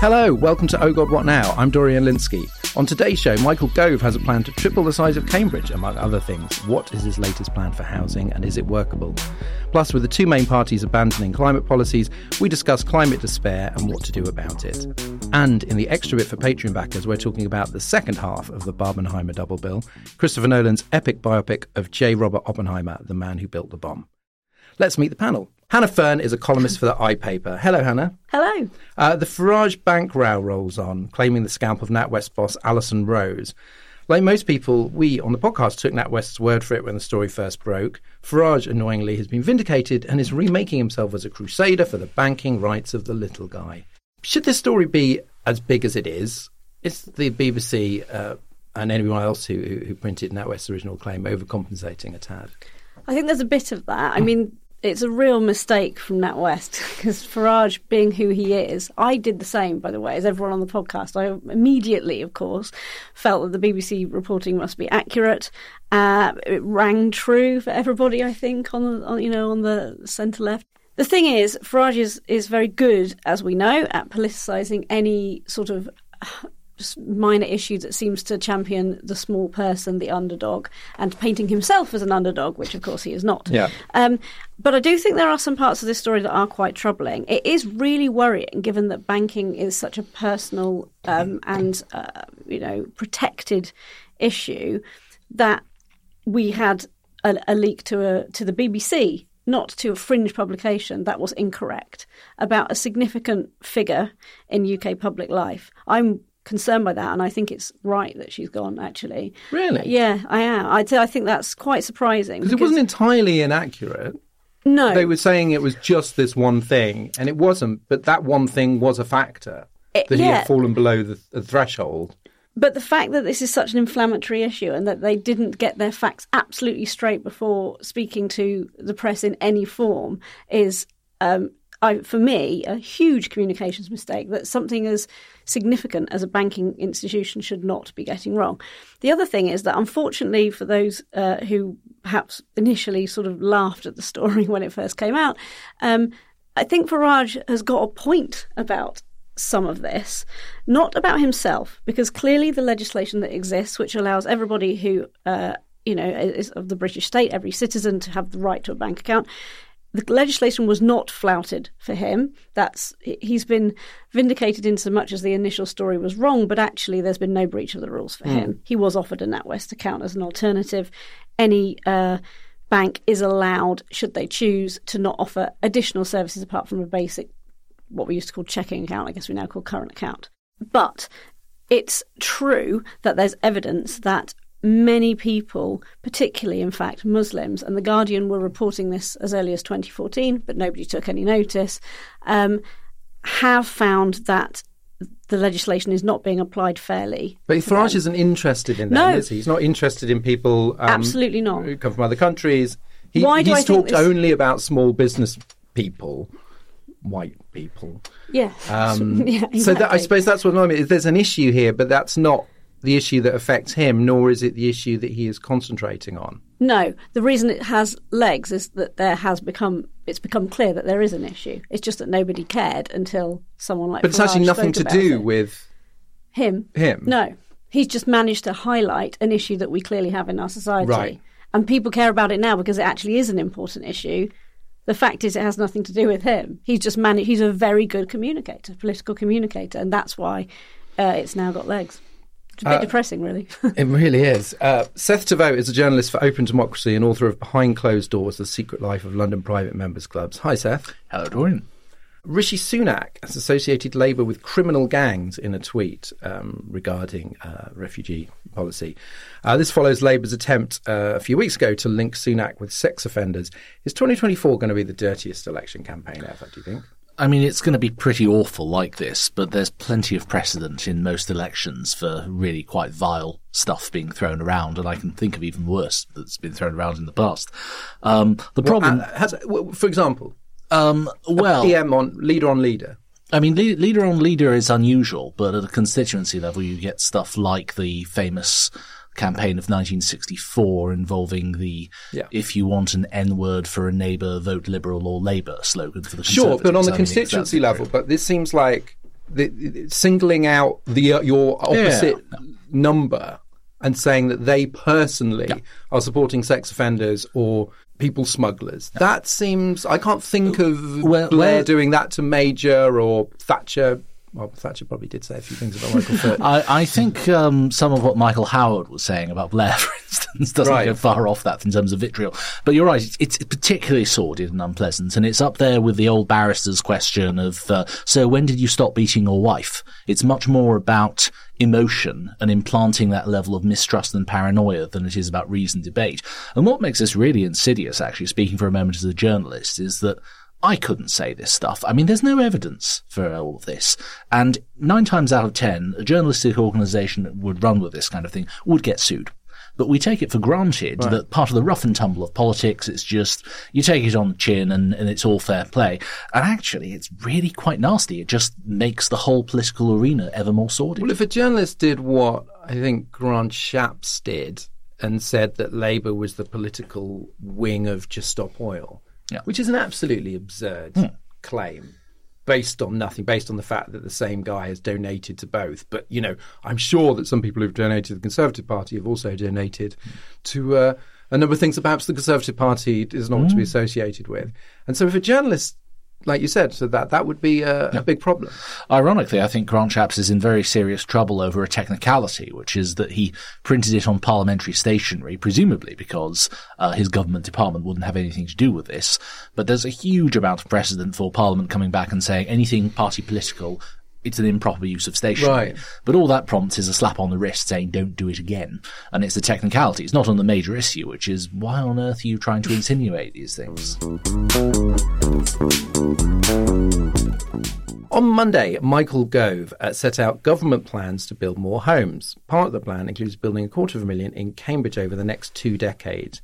Hello, welcome to Oh God What Now? I'm Dorian Lynskey. On today's show, Michael Gove has a plan to triple the size of Cambridge, among other things. What is his latest plan for housing and is it workable? Plus, with the two main parties abandoning climate policies, we discuss climate despair and what to do about it. And in the extra bit for Patreon backers, we're talking about the second half of the Barbenheimer double bill Christopher Nolan's epic biopic of J. Robert Oppenheimer, the man who built the bomb. Let's meet the panel. Hannah Fearn is a columnist for the iPaper. Hello, Hannah. Hello. Uh, the Farage bank row rolls on, claiming the scalp of NatWest boss Alison Rose. Like most people, we on the podcast took NatWest's word for it when the story first broke. Farage, annoyingly, has been vindicated and is remaking himself as a crusader for the banking rights of the little guy. Should this story be as big as it is? Is the BBC uh, and anyone else who, who, who printed NatWest's original claim overcompensating a tad? I think there's a bit of that. I mean, it's a real mistake from Nat West because Farage, being who he is, I did the same, by the way, as everyone on the podcast. I immediately, of course, felt that the BBC reporting must be accurate. Uh, it rang true for everybody, I think, on, on you know on the centre left. The thing is, Farage is, is very good, as we know, at politicising any sort of minor issue that seems to champion the small person, the underdog, and painting himself as an underdog, which of course he is not. Yeah. Um, but I do think there are some parts of this story that are quite troubling. It is really worrying, given that banking is such a personal um, and uh, you know protected issue, that we had a, a leak to a to the BBC not to a fringe publication that was incorrect about a significant figure in UK public life. I'm concerned by that, and I think it's right that she's gone. Actually, Really? yeah, I am. I, I think that's quite surprising Because it wasn't entirely inaccurate. No, They were saying it was just this one thing, and it wasn't, but that one thing was a factor. It- that he yeah. had fallen below the, the threshold. But the fact that this is such an inflammatory issue and that they didn't get their facts absolutely straight before speaking to the press in any form is, um, I, for me, a huge communications mistake that something as significant as a banking institution should not be getting wrong. The other thing is that, unfortunately, for those uh, who perhaps initially sort of laughed at the story when it first came out, um, I think Farage has got a point about some of this, not about himself, because clearly the legislation that exists, which allows everybody who, uh, you know, is of the British state, every citizen to have the right to a bank account. The legislation was not flouted for him. That's he's been vindicated in so much as the initial story was wrong, but actually there's been no breach of the rules for him. He was offered a NatWest account as an alternative. Any uh, bank is allowed, should they choose, to not offer additional services apart from a basic what we used to call checking account, I guess we now call current account. But it's true that there's evidence that many people, particularly in fact Muslims, and The Guardian were reporting this as early as 2014, but nobody took any notice, um, have found that the legislation is not being applied fairly. But. Farage isn't interested in that, No. is he? He's not interested in people um, Absolutely not. who come from other countries. He, Why do he's I talked this- only about small business people, white people. Yeah. Um, yeah, So that, I suppose that's what I mean. There's an issue here, but that's not the issue that affects him, nor is it the issue that he is concentrating on. No, the reason it has legs is that there has become it's become clear that there is an issue. It's just that nobody cared until someone like. But it's actually nothing to do it. with him. him. No, he's just managed to highlight an issue that we clearly have in our society, Right. and people care about it now because it actually is an important issue. The fact is, it has nothing to do with him. He's just managed. He's a very good communicator, political communicator, and that's why uh, it's now got legs. It's a bit Uh, depressing, really. It really is. Uh, Seth Thévoz is a journalist for Open Democracy and author of Behind Closed Doors The Secret Life of London Private Members Clubs. Hi, Seth. Hello, Dorian. Rishi Sunak has associated Labour with criminal gangs in a tweet um, regarding uh, refugee policy. Uh, this follows Labour's attempt uh, a few weeks ago to link Sunak with sex offenders. Is 2024 going to be the dirtiest election campaign ever, do you think? I mean, it's going to be pretty awful like this, but there's plenty of precedent in most elections for really quite vile stuff being thrown around, and I can think of even worse that's been thrown around in the past. Um, the problem, Uh, has, for example, um, well, PM on leader on leader. I mean, le- leader on leader is unusual, but at a constituency level, you get stuff like the famous campaign of 1964 involving the Yeah. "if you want an N word for a neighbour, vote Liberal or Labour slogan for the Sure, but on the I constituency level. But this seems like the, the- singling out the uh, your opposite number and saying that they personally are supporting sex offenders or people smugglers. That seems I can't think of Well- Blair well- doing that to Major or Thatcher. Well, Thatcher probably did say a few things about Michael Foot. I, I think um, some of what Michael Howard was saying about Blair, for instance, doesn't Right. go far off that in terms of vitriol. But you're right; it's, it's particularly sordid and unpleasant, and it's up there with the old barrister's question of, uh, "So when did you stop beating your wife?" It's much more about emotion and implanting that level of mistrust and paranoia than it is about reasoned debate. And what makes this really insidious, actually, speaking for a moment as a journalist, is that I couldn't say this stuff. I mean, there's no evidence for all of this. And nine times out of ten, a journalistic organization that would run with this kind of thing would get sued. But we take it for granted that part of the rough and tumble of politics, it's just, you take it on the chin and, and it's all fair play. And actually, it's really quite nasty. It just makes the whole political arena ever more sordid. Well, if a journalist did what I think Grant Shapps did and said that Labour was the political wing of Just Stop Oil, Yeah. Hmm. which is an absolutely absurd claim based on nothing, based on the fact that the same guy has donated to both. But, you know, I'm sure that some people who've donated to the Conservative Party have also donated to uh, a number of things that perhaps the Conservative Party is not to Hmm. be associated with. And so if a journalist, like you said, so that that would be a, a big problem. Ironically, I think Grant Shapps is in very serious trouble over a technicality, which is that he printed it on parliamentary stationery, presumably because uh, his government department wouldn't have anything to do with this. But there's a huge amount of precedent for Parliament coming back and saying anything party political, it's an improper use of stationery. Right. But all that prompts is a slap on the wrist saying don't do it again. And it's the technicality. It's not on the major issue, which is why on earth are you trying to insinuate these things? On Monday, Michael Gove uh, set out government plans to build more homes. Part of the plan includes building a quarter of a million in Cambridge over the next two decades,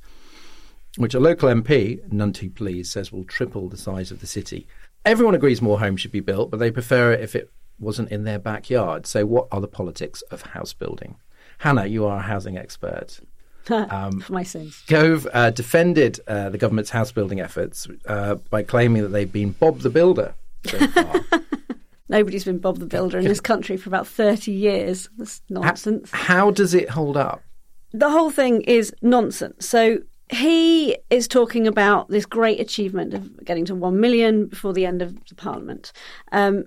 which a local MP, none too pleased, says will triple the size of the city. Everyone agrees more homes should be built, but they prefer it if it wasn't in their backyard. So, what are the politics of house building? Hannah, you are a housing expert. for my sins. Gove uh, defended uh, the government's house building efforts uh, by claiming that they've been Bob the Builder so far. Nobody's been Bob the Builder in this country for about 30 years. That's nonsense. How does it hold up? the whole thing is nonsense. So he is talking about this great achievement of getting to 1 million before the end of the parliament. Um,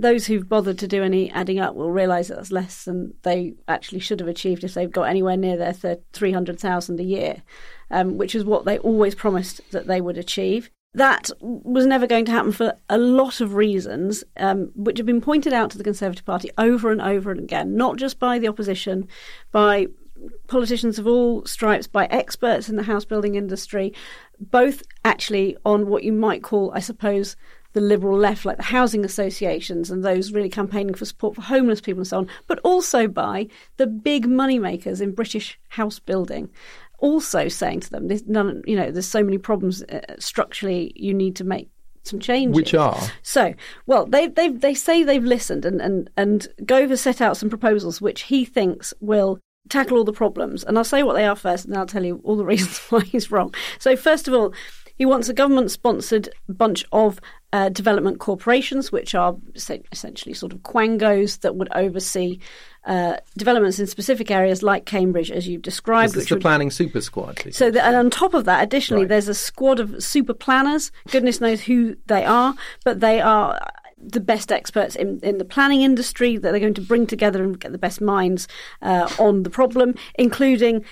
those who've bothered to do any adding up will realise that that's less than they actually should have achieved if they've got anywhere near their 300,000 a year, um, which is what they always promised that they would achieve. That was never going to happen for a lot of reasons, um, which have been pointed out to the Conservative Party over and over and again, not just by the opposition, by politicians of all stripes, by experts in the house building industry, both actually on what you might call, I suppose, the liberal left, like the housing associations and those really campaigning for support for homeless people and so on, but also by the big moneymakers in British house building. Also saying to them, there's none, you know, there's so many problems uh, structurally. You need to make some changes. Which are? So, well, they they they say they've listened, and and and Gove has set out some proposals which he thinks will tackle all the problems. And I'll say what they are first, and I'll tell you all the reasons why he's wrong. So, first of all, he wants a government-sponsored bunch of uh, development corporations, which are essen- essentially sort of quangos that would oversee uh, developments in specific areas like Cambridge, as you've described. This is the would planning super squad. so, the, and on top of that, additionally, Right. there's a squad of super planners. Goodness knows who they are, but they are the best experts in, in the planning industry that they're going to bring together and get the best minds uh, on the problem, including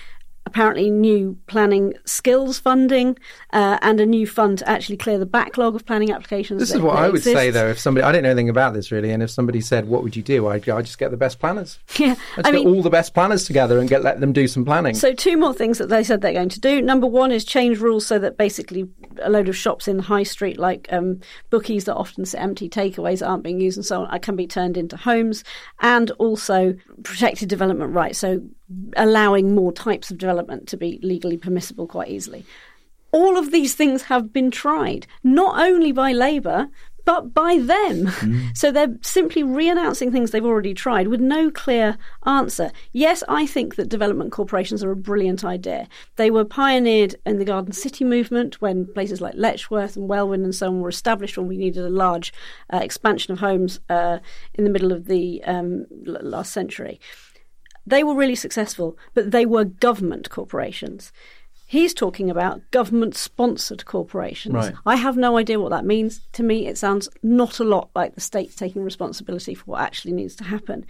apparently new planning skills funding uh, and a new fund to actually clear the backlog of planning applications. This that- is what I would say, though. If somebody, I don't know anything about this really, and if somebody said, "What would you do?" I'd go, "I'd just get the best planners. Yeah, I'd I get mean, all the best planners together and get let them do some planning." So, two more things that they said they're going to do. Number one is change rules so that basically a load of shops in High Street, like um, bookies that often sit empty, takeaways aren't being used, and so on, can be turned into homes, and also protected development rights. So, allowing more types of development to be legally permissible quite easily. All of these things have been tried, not only by Labour, but by them. Mm. So they're simply re announcing things they've already tried with no clear answer. Yes, I think that development corporations are a brilliant idea. They were pioneered in the Garden City movement when places like Letchworth and Welwyn and so on were established when we needed a large uh, expansion of homes uh, in the middle of the um, last century. They were really successful, but they were government corporations. He's talking about government sponsored corporations. Right. I have no idea what that means. To me, it sounds not a lot like the state taking responsibility for what actually needs to happen.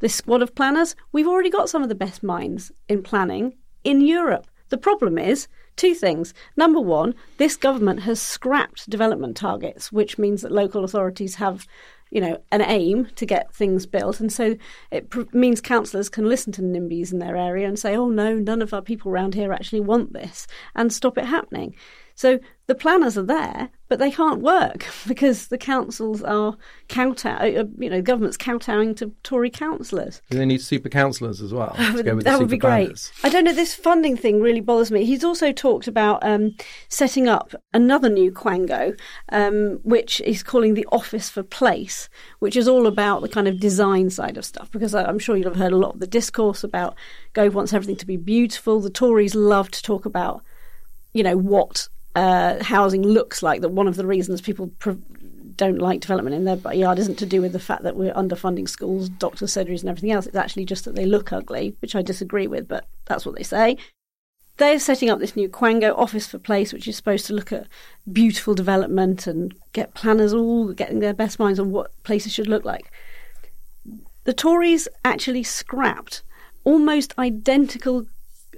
This squad of planners, we've already got some of the best minds in planning in Europe. The problem is two things. Number one, this government has scrapped development targets, which means that local authorities have you know, an aim to get things built. And so it pr- means councillors can listen to NIMBYs in their area and say, oh, no, none of our people around here actually want this and stop it happening. So the planners are there, but they can't work because the councils are kowtow, uh, you know, government's kowtowing to Tory councillors. Do they need super councillors as well? that would be planners? great. I don't know. This funding thing really bothers me. He's also talked about um, setting up another new quango, um, which he's calling the Office for Place, which is all about the kind of design side of stuff. Because I'm sure you'll have heard a lot of the discourse about Gove wants everything to be beautiful. The Tories love to talk about, you know, what uh, housing looks like. That one of the reasons people don't like development in their yard isn't to do with the fact that we're underfunding schools, doctors, surgeries, and everything else. It's actually just that they look ugly, which I disagree with, but that's what they say. They're setting up this new Quango office for place, which is supposed to look at beautiful development and get planners all getting their best minds on what places should look like. The Tories actually scrapped almost identical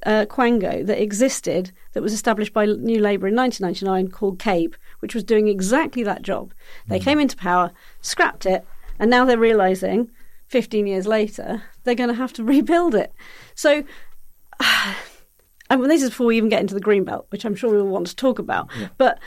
uh, Quango that existed that was established by New Labour in 1999 called CABE, which was doing exactly that job. They mm. came into power, scrapped it, and now they're realising 15 years later they're going to have to rebuild it. So, I mean, this is before we even get into the green belt, which I'm sure we will want to talk about. Yeah. But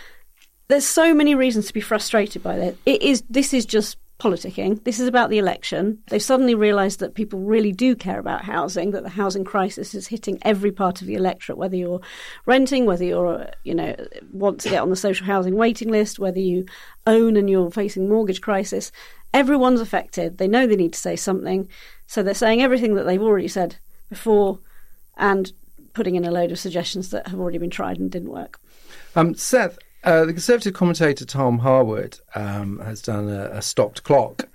there's so many reasons to be frustrated by this. It is this is just politicking. This is about the election. They've suddenly realised that people really do care about housing, that the housing crisis is hitting every part of the electorate, whether you're renting, whether you're, you know, want to get on the social housing waiting list, whether you own and you're facing mortgage crisis. Everyone's affected. They know they need to say something. So they're saying everything that they've already said before and putting in a load of suggestions that have already been tried and didn't work. Um, Seth, uh, the Conservative commentator Tom Harwood um, has done a, a stopped clock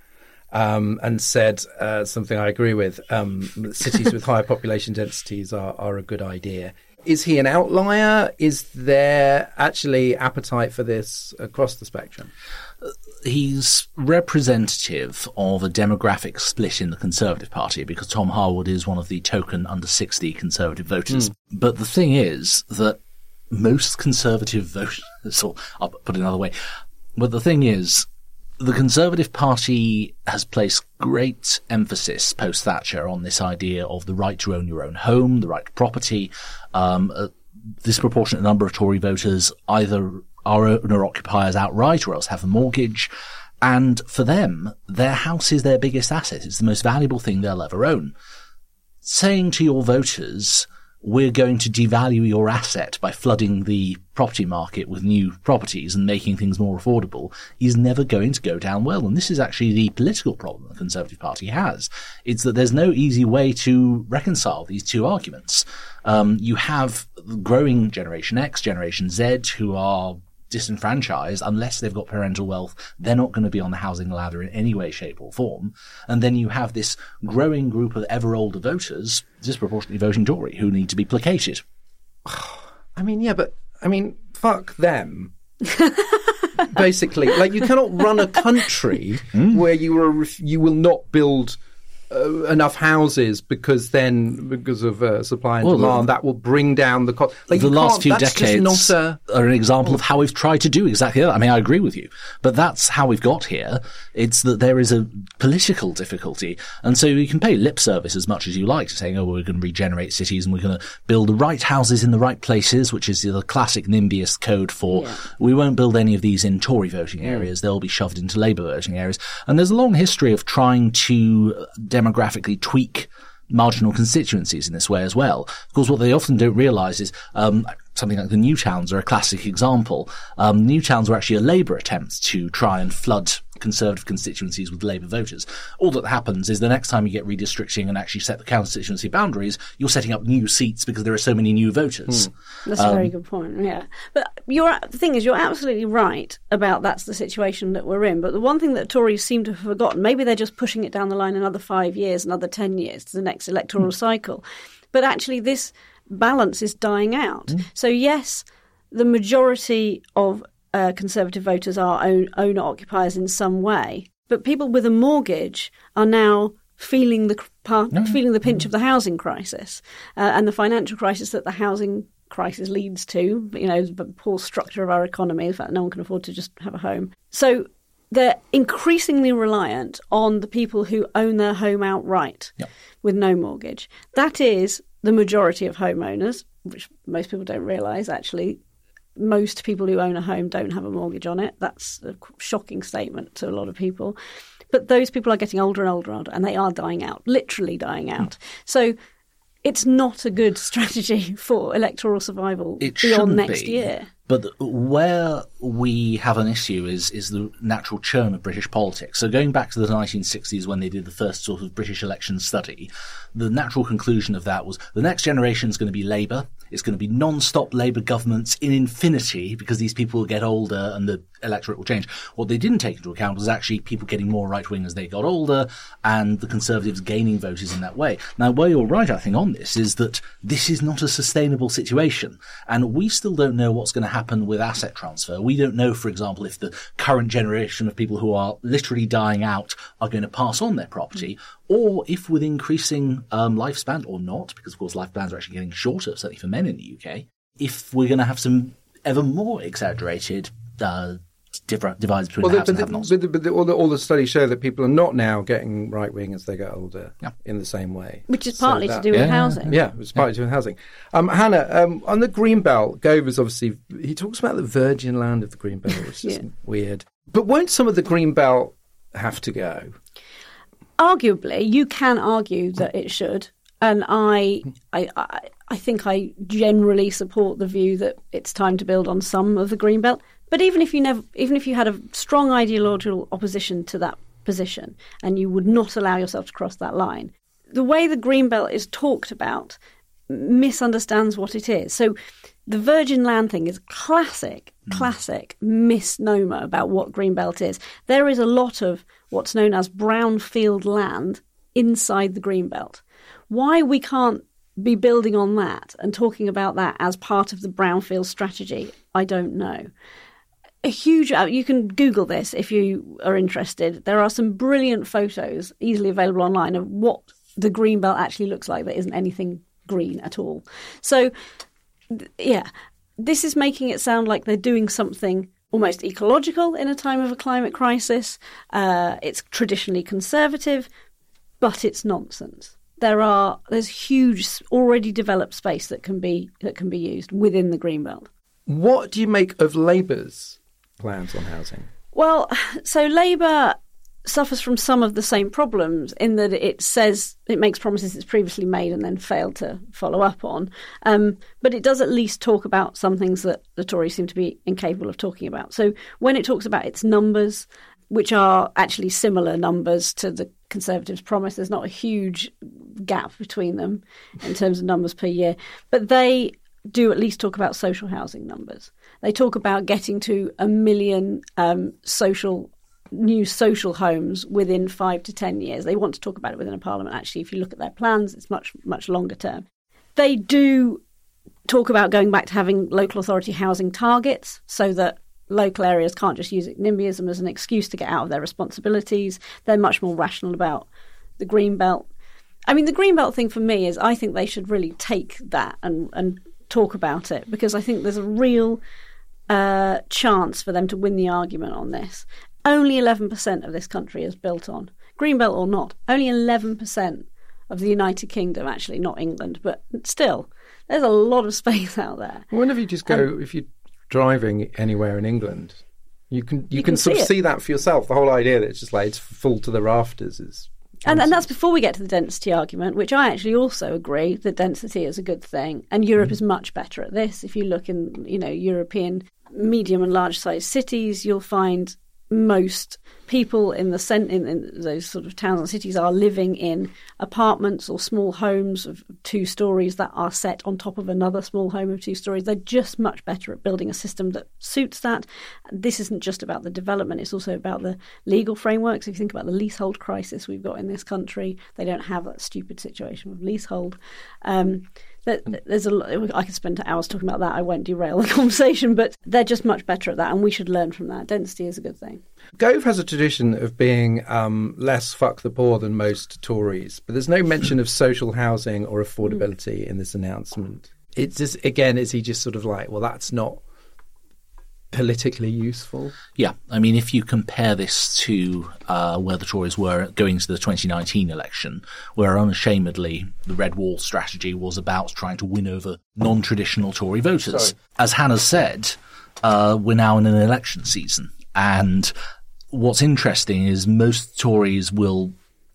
um, and said uh, something I agree with. Um, cities with higher population densities are, are a good idea. Is he an outlier? Is there actually appetite for this across the spectrum? he's representative of a demographic split in the Conservative Party because Tom Harwood is one of the token under 60 Conservative voters. Mm. But the thing is that most conservative voters, or I'll put it another way. But the thing is, the Conservative Party has placed great emphasis post Thatcher on this idea of the right to own your own home, the right to property. Um, a disproportionate number of Tory voters either are owner occupiers outright or else have a mortgage. And for them, their house is their biggest asset. It's the most valuable thing they'll ever own. Saying to your voters, we're going to devalue your asset by flooding the property market with new properties and making things more affordable is never going to go down well. And this is actually the political problem the Conservative Party has. It's that there's no easy way to reconcile these two arguments. Um, you have growing Generation X, Generation Z, who are disenfranchised unless they've got parental wealth. They're not going to be on the housing ladder in any way, shape, or form. And then you have this growing group of ever older voters disproportionately voting Tory who need to be placated. I mean, yeah, but I mean, fuck them. Basically, like you cannot run a country mm. where you are you will not build uh, enough houses because then because of uh, supply and well, demand that will bring down the cost. Like the last few decades a, are an example of how we've tried to do exactly that. I mean, I agree with you, but that's how we've got here. It's that there is a political difficulty, and so you can pay lip service as much as you like to saying, "Oh, we're going to regenerate cities and we're going to build the right houses in the right places," which is the classic NIMBYist code for yeah. we won't build any of these in Tory voting areas; they'll be shoved into Labour voting areas. And there's a long history of trying to demographically tweak marginal constituencies in this way as well. Of course, what they often don't realise is um, something like the new towns are a classic example. Um, new towns were actually a Labour attempt to try and flood Conservative constituencies with Labour voters. All that happens is the next time you get redistricting and actually set the constituency boundaries, you're setting up new seats because there are so many new voters. Mm. That's um, a very good point. Yeah, but you're, the thing is, you're absolutely right about that's the situation that we're in. But the one thing that Tories seem to have forgotten, maybe they're just pushing it down the line another five years, another ten years to the next electoral mm. cycle. But actually, this balance is dying out. Mm. So yes, the majority of uh, Conservative voters are own, owner occupiers in some way, but people with a mortgage are now feeling the part, no, feeling the pinch no. of the housing crisis uh, and the financial crisis that the housing crisis leads to. You know, the poor structure of our economy, the fact that no one can afford to just have a home. So they're increasingly reliant on the people who own their home outright yep. with no mortgage. That is the majority of homeowners, which most people don't realise actually most people who own a home don't have a mortgage on it. That's a shocking statement to a lot of people. But those people are getting older and older and older, and they are dying out, literally dying out. Mm. So it's not a good strategy for electoral survival it beyond next be. year. But where we have an issue is is the natural churn of British politics. So going back to the 1960s when they did the first sort of British election study, the natural conclusion of that was the next generation is going to be Labour. It's going to be non-stop Labour governments in infinity because these people will get older and the electorate will change. What they didn't take into account was actually people getting more right wing as they got older and the Conservatives gaining voters in that way. Now, where you're right, I think, on this is that this is not a sustainable situation. And we still don't know what's going to happen with asset transfer. We don't know, for example, if the current generation of people who are literally dying out are going to pass on their property or if with increasing um, lifespan or not, because of course lifespans are actually getting shorter, certainly for men in the UK, if we're going to have some ever more exaggerated uh, different divides between well, the, haves and have-nots. But, the, but the, all, the, all the studies show that people are not now getting right wing as they get older yeah. in the same way. Which is partly so that, to do with yeah, housing. Yeah, it's partly to do with housing. Um, Hannah, um, on the green belt, Gove is obviously he talks about the virgin land of the green belt, which is weird. But won't some of the green belt have to go? Arguably, you can argue that it should, and I, I, I, think I generally support the view that it's time to build on some of the green belt. But even if you never, even if you had a strong ideological opposition to that position, and you would not allow yourself to cross that line, the way the green belt is talked about misunderstands what it is. So the virgin land thing is classic, mm. classic misnomer about what greenbelt is. There is a lot of what's known as brownfield land inside the greenbelt. Why we can't be building on that and talking about that as part of the brownfield strategy, I don't know. A huge, uh, you can Google this if you are interested. There are some brilliant photos easily available online of what the greenbelt actually looks like that isn't anything green at all. So yeah, this is making it sound like they're doing something almost ecological in a time of a climate crisis. Uh, it's traditionally conservative, but it's nonsense. There are there's huge already developed space that can be that can be used within the green belt. What do you make of Labour's plans on housing? Well, so Labour suffers from some of the same problems in that it says it makes promises it's previously made and then failed to follow up on. Um, but it does at least talk about some things that the Tories seem to be incapable of talking about. So when it talks about its numbers, which are actually similar numbers to the Conservatives' promise, there's not a huge gap between them in terms of numbers per year. But they do at least talk about social housing numbers. They talk about getting to a million um, social new social homes within five to ten years. They want to talk about it within a parliament. Actually, if you look at their plans, it's much much longer term. They do talk about going back to having local authority housing targets so that local areas can't just use NIMBYism as an excuse to get out of their responsibilities. They're much more rational about the green belt. I mean, the green belt thing for me is I think they should really take that and and talk about it because I think there's a real uh, chance for them to win the argument on this. Only 11% of this country is built on. Greenbelt or not, only 11% of the United Kingdom, actually, not England, but still, there's a lot of space out there. Wonder if you just go, um, if you're driving anywhere in England, you can you, you can, can, sort of see that for yourself. The whole idea that it's just like it's full to the rafters is and, and that's before we get to the density argument, which I actually also agree that density is a good thing, and Europe mm. is much better at this. If you look in, you know, European medium and large sized cities, you'll find most people in the cent- in, in, those sort of towns and cities are living in apartments or small homes of two stories that are set on top of another small home of two stories. They're just much better at building a system that suits that. This isn't just about the development; it's also about the legal frameworks. If you think about the leasehold crisis we've got in this country, they don't have that stupid situation with leasehold. Um, there's a I could spend hours talking about that. I won't derail the conversation, but they're just much better at that, and we should learn from that. Density is a good thing. Gove has a tradition of being um, less fuck the poor than most Tories, but there's no mention of social housing or affordability in this announcement. It's just again, is he just sort of like, well, that's not politically useful. Yeah, I mean, if you compare this to uh, where the Tories were going to the 2019 election, where unashamedly the Red Wall strategy was about trying to win over non-traditional Tory voters. Sorry. As Hannah said, uh, we're now in an election season, and what's interesting is most Tories will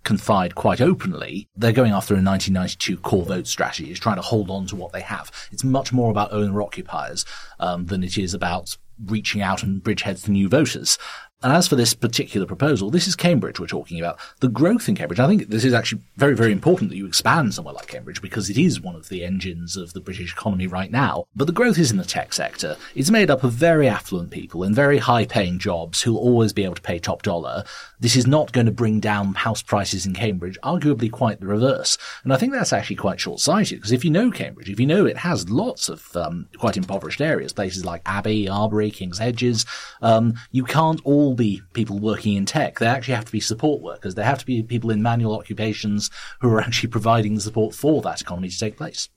confide quite openly, they're going after a 1992 core vote strategy, is trying to hold on to what they have. It's much more about owner occupiers um, than it is about reaching out and bridgeheads to new voters. And as for this particular proposal, this is Cambridge we're talking about. The growth in Cambridge, I think this is actually very, very important that you expand somewhere like Cambridge because it is one of the engines of the British economy right now. But the growth is in the tech sector. It's made up of very affluent people in very high paying jobs who'll always be able to pay top dollar. This is not going to bring down house prices in Cambridge, arguably quite the reverse. And I think that's actually quite short sighted because if you know Cambridge, if you know it has lots of um, quite impoverished areas, places like Abbey, Arbury, King's Hedges, um, you can't all all be people working in tech. They actually have to be support workers. They have to be people in manual occupations who are actually providing the support for that economy to take place.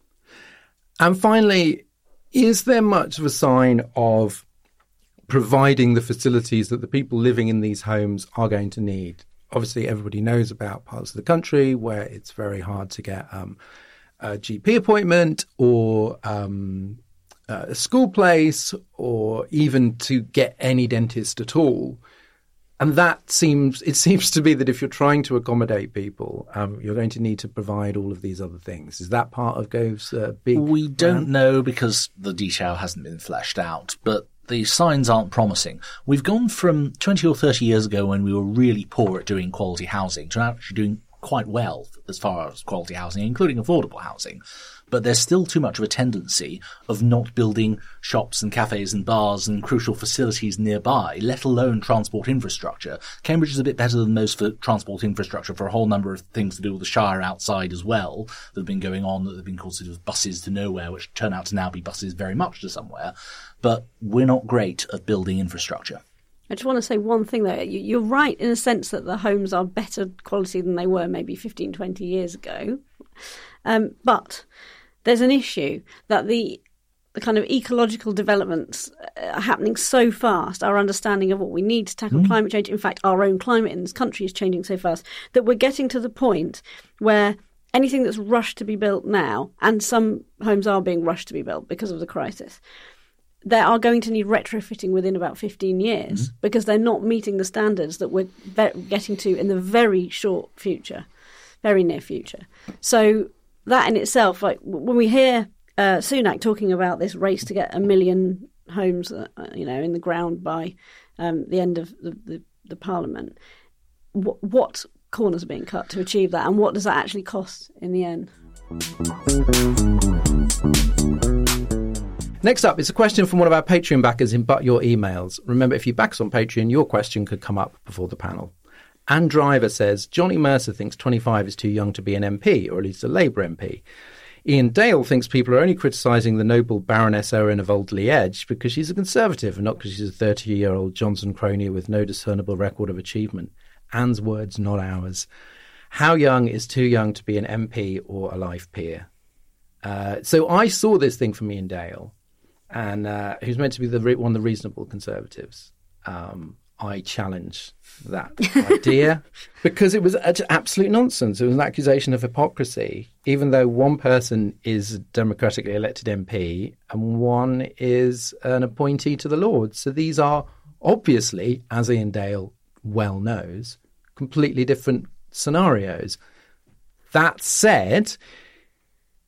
And finally, is there much of a sign of providing the facilities that the people living in these homes are going to need? Obviously, everybody knows about parts of the country where it's very hard to get um, a GP appointment or um, uh, a school place or even to get any dentist at all. And that seems, it seems to be that if you're trying to accommodate people, um, you're going to need to provide all of these other things. Is that part of Gove's uh, big? We don't know because the detail hasn't been fleshed out, but the signs aren't promising. We've gone from 20 or 30 years ago when we were really poor at doing quality housing to actually doing quite well as far as quality housing, including affordable housing but there's still too much of a tendency of not building shops and cafes and bars and crucial facilities nearby, let alone transport infrastructure. Cambridge is a bit better than most for transport infrastructure for a whole number of things to do with the Shire outside as well that have been going on, that have been called sort of buses to nowhere, which turn out to now be buses very much to somewhere. But we're not great at building infrastructure. I just want to say one thing though. You're right in a sense that the homes are better quality than they were maybe 15, 20 years ago. Um, but there's an issue that the the kind of ecological developments uh, are happening so fast, our understanding of what we need to tackle mm. climate change, in fact, our own climate in this country is changing so fast that we're getting to the point where anything that's rushed to be built now, and some homes are being rushed to be built because of the crisis, they are going to need retrofitting within about 15 years mm. because they're not meeting the standards that we're getting to in the very short future, very near future. So that in itself, like when we hear uh, Sunak talking about this race to get a million homes, uh, you know, in the ground by um, the end of the, the, the Parliament, what, what corners are being cut to achieve that, and what does that actually cost in the end? Next up is a question from one of our Patreon backers in But Your Emails. Remember, if you back us on Patreon, your question could come up before the panel. Anne Driver says Johnny Mercer thinks 25 is too young to be an MP, or at least a Labour MP. Iain Dale thinks people are only criticising the noble Baroness Owen of Alderley Edge because she's a Conservative and not because she's a 30 year old Johnson crony with no discernible record of achievement. Anne's words, not ours. How young is too young to be an MP or a life peer? Uh, so I saw this thing from Iain Dale, and uh, who's meant to be the one of the reasonable Conservatives. Um, I challenge that idea because it was absolute nonsense. It was an accusation of hypocrisy, even though one person is a democratically elected MP and one is an appointee to the Lords. So these are obviously, as Iain Dale well knows, completely different scenarios. That said,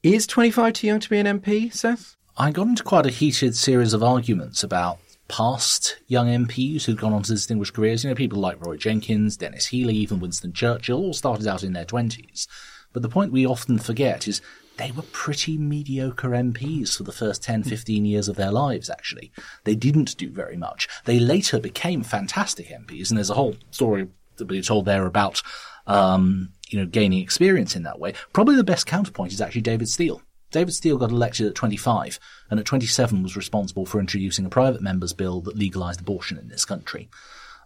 is 25 too young to be an MP, Seth? I got into quite a heated series of arguments about past young MPs who'd gone on to distinguished careers. You know, people like Roy Jenkins, Denis Healey, even Winston Churchill, all started out in their 20s. But the point we often forget is they were pretty mediocre MPs for the first 10, 15 years of their lives, actually. They didn't do very much. They later became fantastic MPs, and there's a whole story to be told there about, um, you know, gaining experience in that way. Probably the best counterpoint is actually David Steel. David Steel got elected at 25 and at 27 was responsible for introducing a private member's bill that legalized abortion in this country.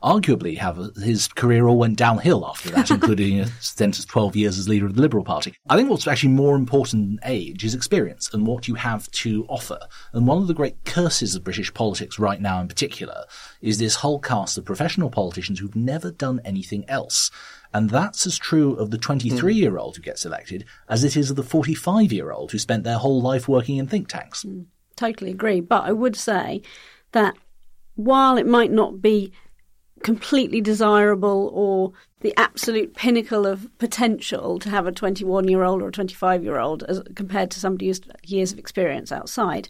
Arguably, however, his career all went downhill after that, including uh, a stint of 12 years as leader of the Liberal Party. I think what's actually more important than age is experience and what you have to offer. And one of the great curses of British politics right now in particular is this whole cast of professional politicians who've never done anything else. And that's as true of the 23 year old who gets elected as it is of the 45 year old who spent their whole life working in think tanks. Mm, totally agree. But I would say that while it might not be completely desirable or the absolute pinnacle of potential to have a 21 year old or a 25 year old as compared to somebody who's years of experience outside.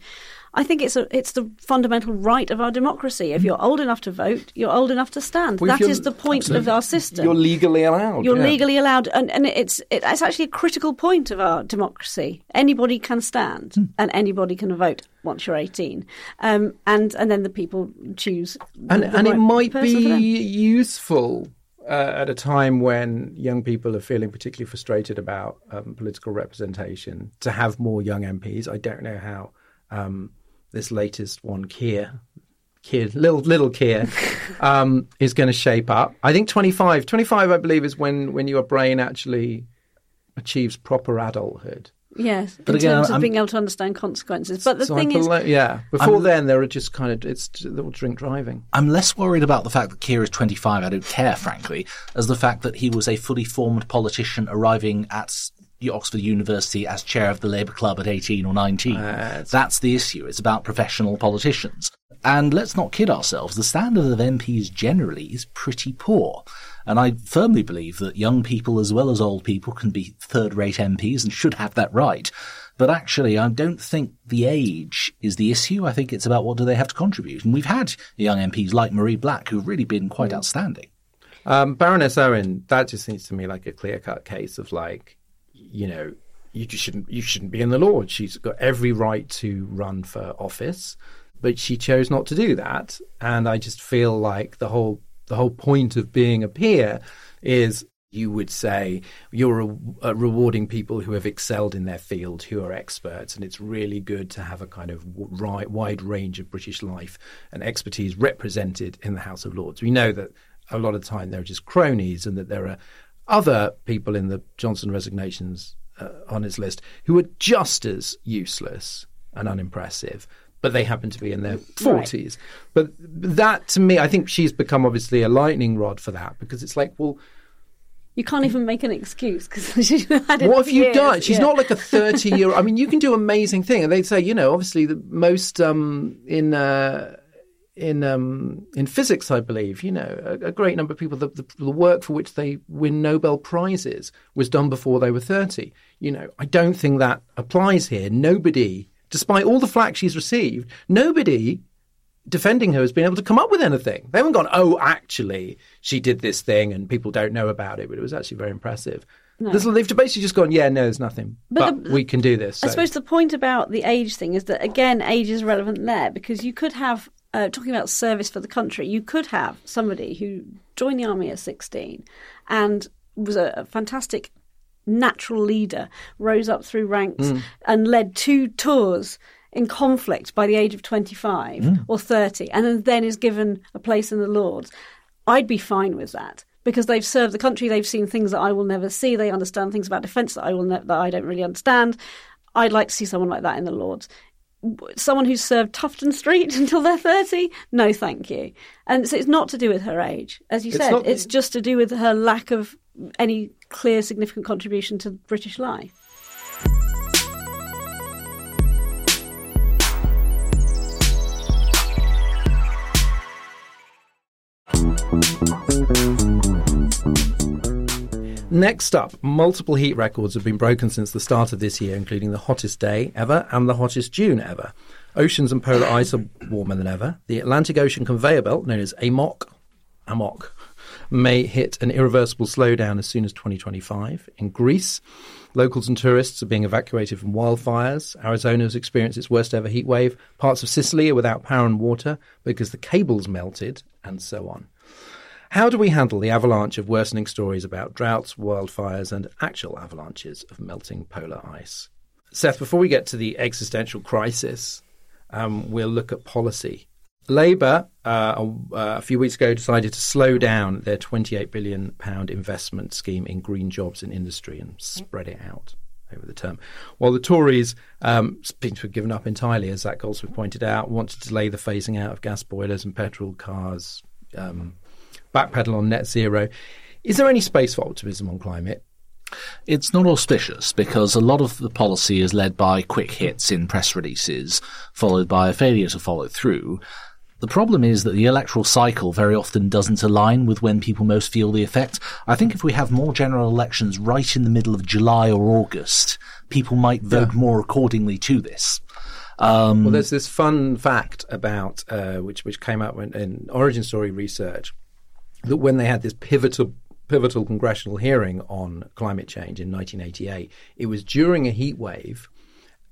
I think it's a, it's the fundamental right of our democracy. If you're old enough to vote, you're old enough to stand. Well, that is the point absolutely. of our system. You're legally allowed. You're yeah. legally allowed, and, and it's it's actually a critical point of our democracy. Anybody can stand, hmm. and anybody can vote once you're 18, um, and and then the people choose. And the, the and right it might be useful uh, at a time when young people are feeling particularly frustrated about um, political representation to have more young MPs. I don't know how um, this latest one, Keir, Keir, little little Keir, um, is going to shape up. I think 25, 25, I believe, is when when your brain actually achieves proper adulthood. Yes, but in again, terms of I'm, being able to understand consequences. But the so thing is, yeah, before I'm, then there are just kind of it's little drink driving. I'm less worried about the fact that Keir is 25. I don't care, frankly, as the fact that he was a fully formed politician arriving at Oxford University as chair of the Labour Club at 18 or 19. Uh, That's the issue. It's about professional politicians. And let's not kid ourselves, the standard of MPs generally is pretty poor. And I firmly believe that young people as well as old people can be third rate MPs and should have that right. But actually, I don't think the age is the issue. I think it's about what do they have to contribute. And we've had young MPs like Mhairi Black who've really been quite mm. outstanding. Um, Baroness Owen, that just seems to me like a clear cut case of like, you know, you shouldn't you shouldn't be in the Lords. She's got every right to run for office, but she chose not to do that. And I just feel like the whole the whole point of being a peer is you would say you're re- uh, rewarding people who have excelled in their field, who are experts, and it's really good to have a kind of w- wide range of British life and expertise represented in the House of Lords. We know that a lot of time they're just cronies, and that there are other people in the Johnson resignations uh, on his list who are just as useless and unimpressive, but they happen to be in their 40s. Right. But that, to me, I think she's become obviously a lightning rod for that because it's like, well, you can't even make an excuse because she's had it. What have you done? She's yeah. not like a thirty-year. I mean, you can do amazing thing, and they'd say, you know, obviously the most um, in uh, in um, in physics, I believe, you know, a, a great number of people, the, the, the, work for which they win Nobel prizes was done before they were thirty. You know, I don't think that applies here. Nobody, despite all the flack she's received, nobody defending her has been able to come up with anything. They haven't gone, oh, actually, she did this thing and people don't know about it, but it was actually very impressive. No. they've basically just gone, yeah, no, there's nothing, but, but the, we can do this. So. I suppose the point about the age thing is that again, age is relevant there because you could have uh, talking about service for the country. You could have somebody who joined the army at 16 and was a, a fantastic natural leader, rose up through ranks mm. and led two tours in conflict by the age of 25 mm. or 30 and then is given a place in the Lords, I'd be fine with that because they've served the country, they've seen things that I will never see, they understand things about defence that I will ne- that I don't really understand. I'd like to see someone like that in the Lords. Someone who's served Tufton Street until they're 30? No, thank you. And so it's not to do with her age. As you it's said, not... it's just to do with her lack of any clear, significant contribution to British life. Next up, multiple heat records have been broken since the start of this year, including the hottest day ever and the hottest June ever. Oceans and polar ice are warmer than ever. The Atlantic Ocean conveyor belt, known as AMOC, AMOC, may hit an irreversible slowdown as soon as 2025. In Greece, locals and tourists are being evacuated from wildfires. Arizona has experienced its worst ever heat wave. Parts of Sicily are without power and water because the cables melted, and so on. How do we handle the avalanche of worsening stories about droughts, wildfires, and actual avalanches of melting polar ice? Seth, before we get to the existential crisis, um, we'll look at policy. Labour, uh, a, few weeks ago, decided to slow down their £28 billion investment scheme in green jobs in industry and spread it out over the term. While the Tories um, seem to have given up entirely, as Zac Goldsmith pointed out, want to delay the phasing out of gas boilers and petrol cars, um, backpedal on net zero. Is there any space for optimism on climate? It's not auspicious because a lot of the policy is led by quick hits in press releases, followed by a failure to follow through. The problem is that the electoral cycle very often doesn't align with when people most feel the effect. I think if we have more general elections right in the middle of July or August, people might vote yeah. more accordingly to this. Um, well, there's this fun fact about uh, which which came out in, in Origin Story research that when they had this pivotal pivotal congressional hearing on climate change in 1988, it was during a heat wave,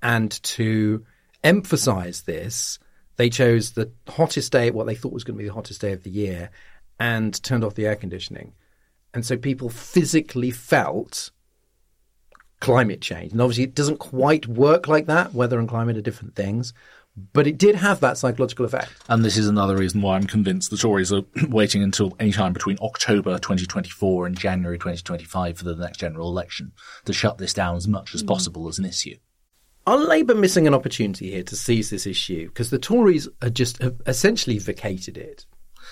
and to emphasize this, they chose the hottest day, what they thought was going to be the hottest day of the year, and turned off the air conditioning. And so people physically felt climate change. And obviously, it doesn't quite work like that. Weather and climate are different things. But it did have that psychological effect. And this is another reason why I'm convinced the Tories are waiting until any time between October 2024 and January 2025 for the next general election to shut this down as much as mm. possible as an issue. Are Labour missing an opportunity here to seize this issue? Because the Tories are just have essentially vacated it,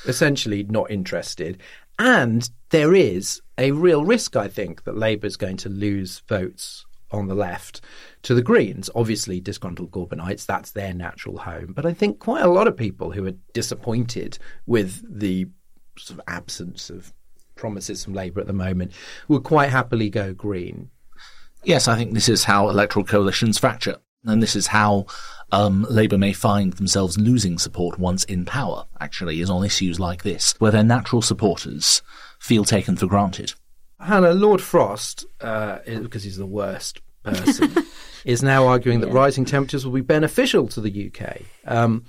essentially not interested. And there is a real risk, I think, that Labour is going to lose votes on the left to the Greens. Obviously, disgruntled Corbynites, that's their natural home. But I think quite a lot of people who are disappointed with the sort of absence of promises from Labour at the moment would quite happily go Green. Yes, I think this is how electoral coalitions fracture. And this is how um, Labour may find themselves losing support once in power, actually, is on issues like this, where their natural supporters feel taken for granted. Hannah, Lord Frost, uh, because he's the worst person, is now arguing that yeah. rising temperatures will be beneficial to the UK. Um,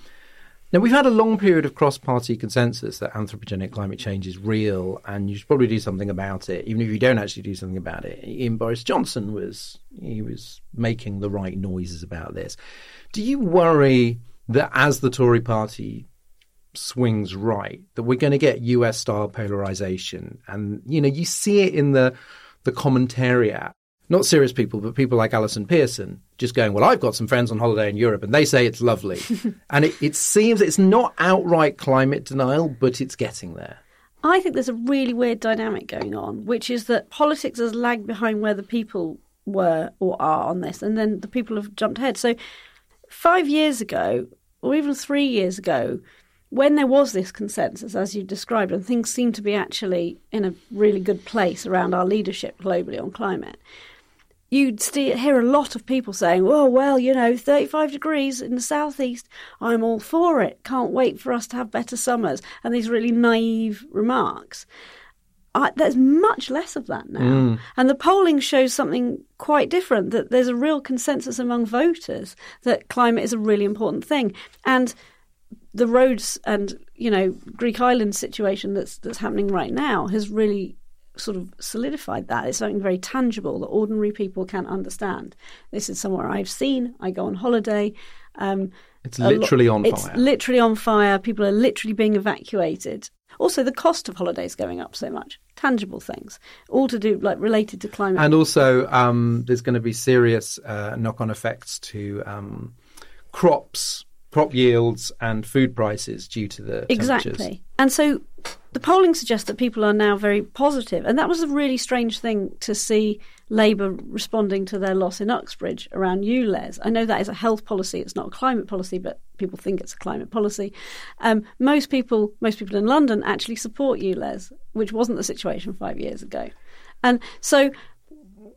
now, we've had a long period of cross party consensus that anthropogenic climate change is real and you should probably do something about it, even if you don't actually do something about it. Even Boris Johnson was he was making the right noises about this. Do you worry that as the Tory party swings right, that we're going to get US style polarization? And, you know, you see it in the the commentariat not serious people, but people like Allison Pearson, just going, Well, I've got some friends on holiday in Europe and they say it's lovely. and it, it seems it's not outright climate denial, but it's getting there. I think there's a really weird dynamic going on, which is that politics has lagged behind where the people were or are on this, and then the people have jumped ahead. So, five years ago, or even three years ago, when there was this consensus, as you described, and things seemed to be actually in a really good place around our leadership globally on climate, you'd hear a lot of people saying, "Oh well, you know, 35 degrees in the southeast, I'm all for it. Can't wait for us to have better summers." And these really naive remarks. I, there's much less of that now, mm. and the polling shows something quite different. That there's a real consensus among voters that climate is a really important thing, and the Rhodes and you know Greek island situation that's that's happening right now has really sort of solidified that. It's something very tangible that ordinary people can understand. This is somewhere I've seen. I go on holiday. Um, it's literally lo- on it's fire. It's literally on fire. People are literally being evacuated. Also, the cost of holidays going up so much. Tangible things, all to do like related to climate. And also, um, there's going to be serious uh, knock-on effects to um, crops crop yields and food prices due to the exactly. And so the polling suggests that people are now very positive, and that was a really strange thing to see Labour responding to their loss in Uxbridge around ULEZ. I know that is a health policy; it's not a climate policy, but people think it's a climate policy. Um, most people, most people in London, actually support ULEZ, which wasn't the situation five years ago. And so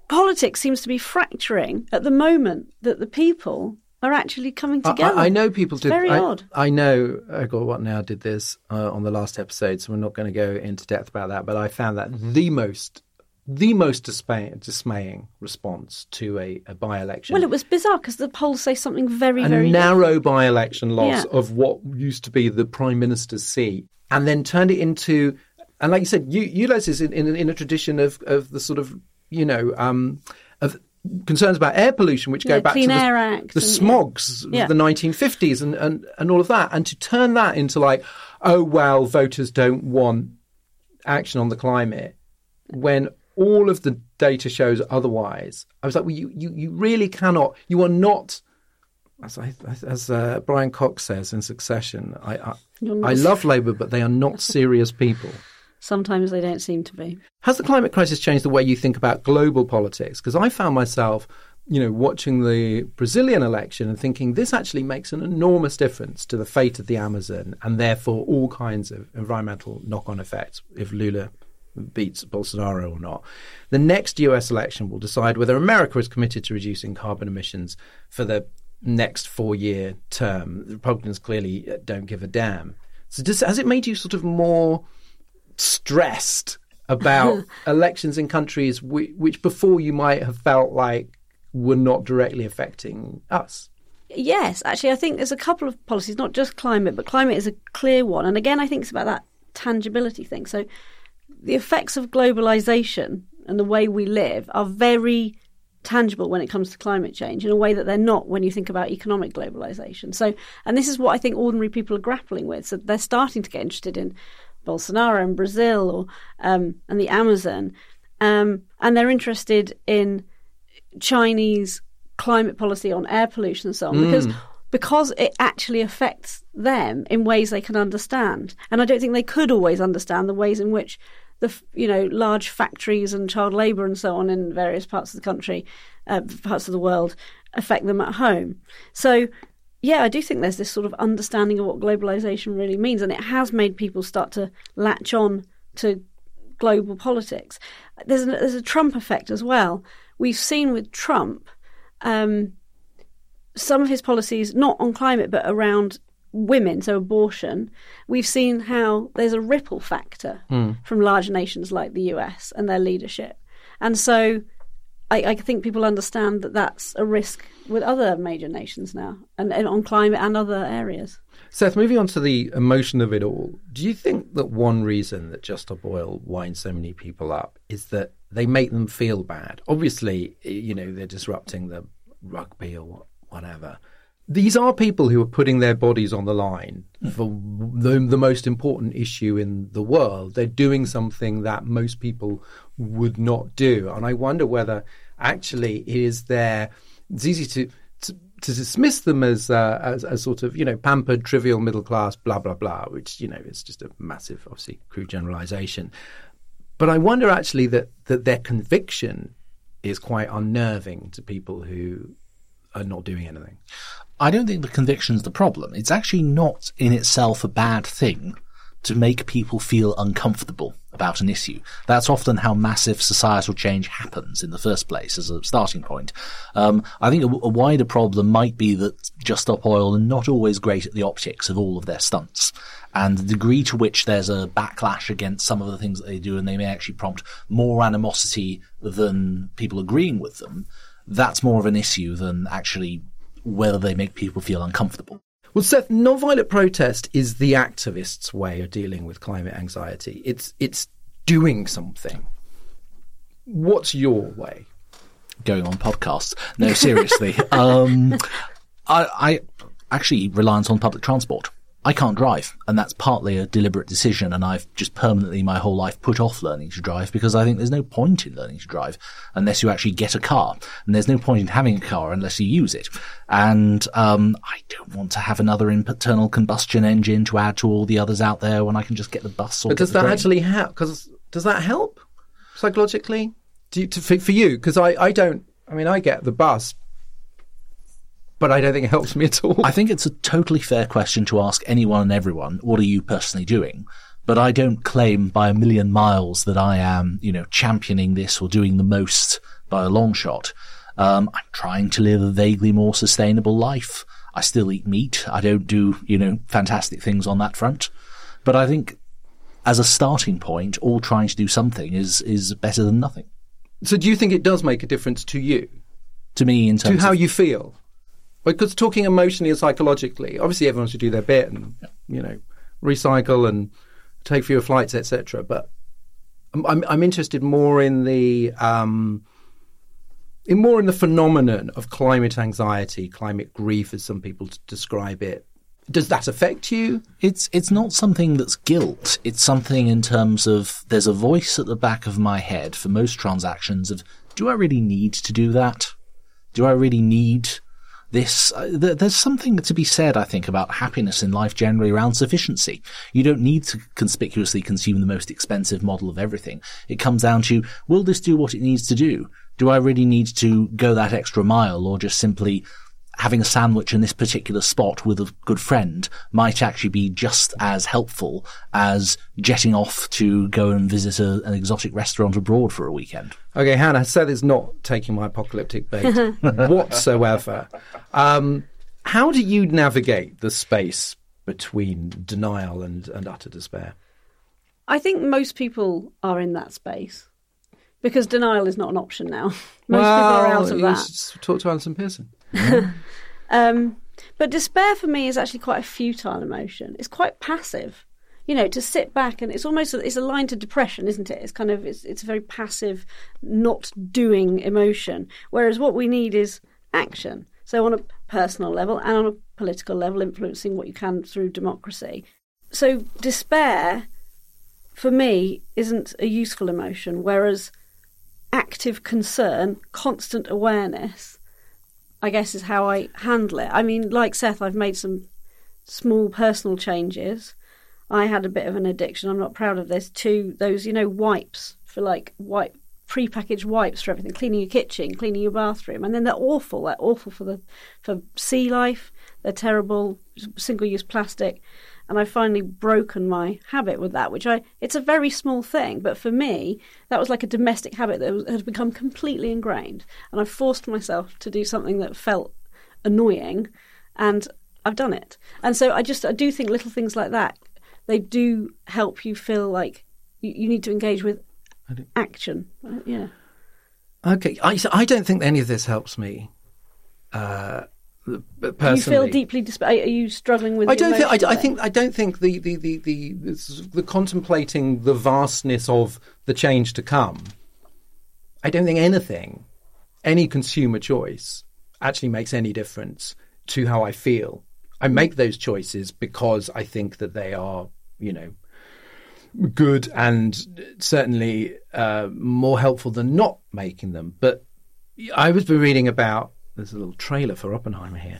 politics seems to be fracturing at the moment that the people are actually coming together. I, I know people did. very I, odd. I know. God, what now did this uh, on the last episode, so we're not going to go into depth about that. But I found that the most, the most dismay, dismaying response to a, a by-election. Well, it was bizarre because the polls say something very, a very narrow by-election loss Yeah. of what used to be the prime minister's seat, and then turned it into, and like you said, you you is in, in in a tradition of of the sort of you know um, of concerns about air pollution, which go back Clean to the, Air Act the smogs Yeah. of the 1950s, and, and and all of that, and to turn that into like, oh well, voters don't want action on the climate when all of the data shows otherwise. I was like, well, you, you, you really cannot, you are not, as, I, as uh, Brian Cox says in Succession, I, I, I love Labour, but they are not serious people. Sometimes they don't seem to be. Has the climate crisis changed the way you think about global politics? Because I found myself, you know, watching the Brazilian election and thinking this actually makes an enormous difference to the fate of the Amazon and therefore all kinds of environmental knock-on effects if Lula beats Bolsonaro or not. The next US election will decide whether America is committed to reducing carbon emissions for the next four-year term. The Republicans clearly don't give a damn. So does, has it made you sort of more stressed about elections in countries which, which before you might have felt like were not directly affecting us. Yes, actually, I think there's a couple of policies, not just climate, but climate is a clear one. And again, I think it's about that tangibility thing. So the effects of globalization and the way we live are very tangible when it comes to climate change in a way that they're not when you think about economic globalization. So, and this is what I think ordinary people are grappling with. So they're starting to get interested in Bolsonaro in Brazil or um, and the Amazon, um, and they're interested in Chinese climate policy on air pollution and so on because because it actually affects them in ways they can understand. And I don't think they could always understand the ways in which the you know large factories and child labour and so on in various parts of the country, uh, parts of the world affect them at home. So. Yeah, I do think there's this sort of understanding of what globalization really means, and it has made people start to latch on to global politics. There's a, there's a Trump effect as well. We've seen with Trump um, some of his policies, not on climate, but around women, so abortion. We've seen how there's a ripple factor from large nations like the US and their leadership. And so I, I think people understand that that's a risk with other major nations now, and, and on climate and other areas. Seth, moving on to the emotion of it all, do you think that one reason that Just Stop Oil winds so many people up is that they make them feel bad? Obviously, you know, they're disrupting the rugby or whatever. These are people who are putting their bodies on the line for the, the most important issue in the world. They're doing something that most people would not do. And I wonder whether actually it is there. It's easy to, to to dismiss them as, uh, as as sort of you know pampered, trivial, middle class, blah blah blah, which you know is just a massive, obviously crude generalisation. But I wonder actually that that their conviction is quite unnerving to people who are not doing anything. I don't think the conviction's the problem. It's actually not in itself a bad thing to make people feel uncomfortable about an issue. That's often how massive societal change happens in the first place as a starting point. Um, I think a, a wider problem might be that Just Stop Oil are not always great at the optics of all of their stunts. And the degree to which there's a backlash against some of the things that they do and they may actually prompt more animosity than people agreeing with them, that's more of an issue than actually whether they make people feel uncomfortable. Well, Seth, nonviolent protest is the activists' way of dealing with climate anxiety. It's it's doing something. What's your way? Going on podcasts. No, seriously. um, I, I actually reliance on public transport. I can't drive, and that's partly a deliberate decision. And I've just permanently my whole life put off learning to drive because I think there's no point in learning to drive unless you actually get a car, and there's no point in having a car unless you use it. And um, I don't want to have another internal combustion engine to add to all the others out there when I can just get the bus or But does that train. actually help? Because does that help psychologically? Do you, to, for, for you? Because I, I don't. I mean, I get the bus, but I don't think it helps me at all. I think it's a totally fair question to ask anyone and everyone, what are you personally doing? but I don't claim by a million miles that I am, you know, championing this or doing the most by a long shot. Um, I'm trying to live a vaguely more sustainable life. I still eat meat. I don't do, you know, fantastic things on that front. But I think as a starting point, all trying to do something is, is better than nothing. So do you think it does make a difference to you? To me, in terms to how of, you feel? Because talking emotionally and psychologically, obviously everyone should do their bit and, you know, recycle and take fewer flights, etc. But I'm, I'm, I'm interested more in the um, in more in the phenomenon of climate anxiety, climate grief, as some people describe it. Does that affect you? It's it's not something that's guilt. It's something in terms of there's a voice at the back of my head for most transactions of do I really need to do that? Do I really need this, uh, th- there's something to be said, I think, about happiness in life generally around sufficiency. You don't need to conspicuously consume the most expensive model of everything. It comes down to, will this do what it needs to do? Do I really need to go that extra mile or just simply having a sandwich in this particular spot with a good friend might actually be just as helpful as jetting off to go and visit a, an exotic restaurant abroad for a weekend. Okay, Hannah, Seth is not taking my apocalyptic bait whatsoever. Um, how do you navigate the space between denial and, and utter despair? I think most people are in that space because denial is not an option now. Most well, people are out of that. Talk to Allison Pearson. um, but despair for me is actually quite a futile emotion. It's quite passive. You know, to sit back and it's almost it's aligned to depression, isn't it? It's kind of it's it's a very passive, not doing emotion. Whereas what we need is action. So on a personal level and on a political level, influencing what you can through democracy. So despair, for me, isn't a useful emotion. Whereas active concern, constant awareness I guess is how I handle it. I mean, like Seth, I've made some small personal changes. I had a bit of an addiction. I'm not proud of this. To those, you know, wipes for like wipe prepackaged wipes for everything, cleaning your kitchen, cleaning your bathroom, and then they're awful. They're awful for the for sea life. They're terrible, single use plastic and I've finally broken my habit with that, which I it's a very small thing, but for me that was like a domestic habit that had become completely ingrained, and I forced myself to do something that felt annoying, and I've done it. And so I just I do think little things like that they do help you feel like you, you need to engage with action. Uh, yeah. Okay, I I don't think any of this helps me. Uh, personally. You feel deeply. Disp- are you struggling with? I don't think. I, I, think. I don't think the the the the, the contemplating the vastness of the change to come. I don't think anything, any consumer choice, actually makes any difference to how I feel. I make those choices because I think that they are, you know, good and certainly uh, more helpful than not making them. But I was reading about there's a little trailer for Oppenheimer here.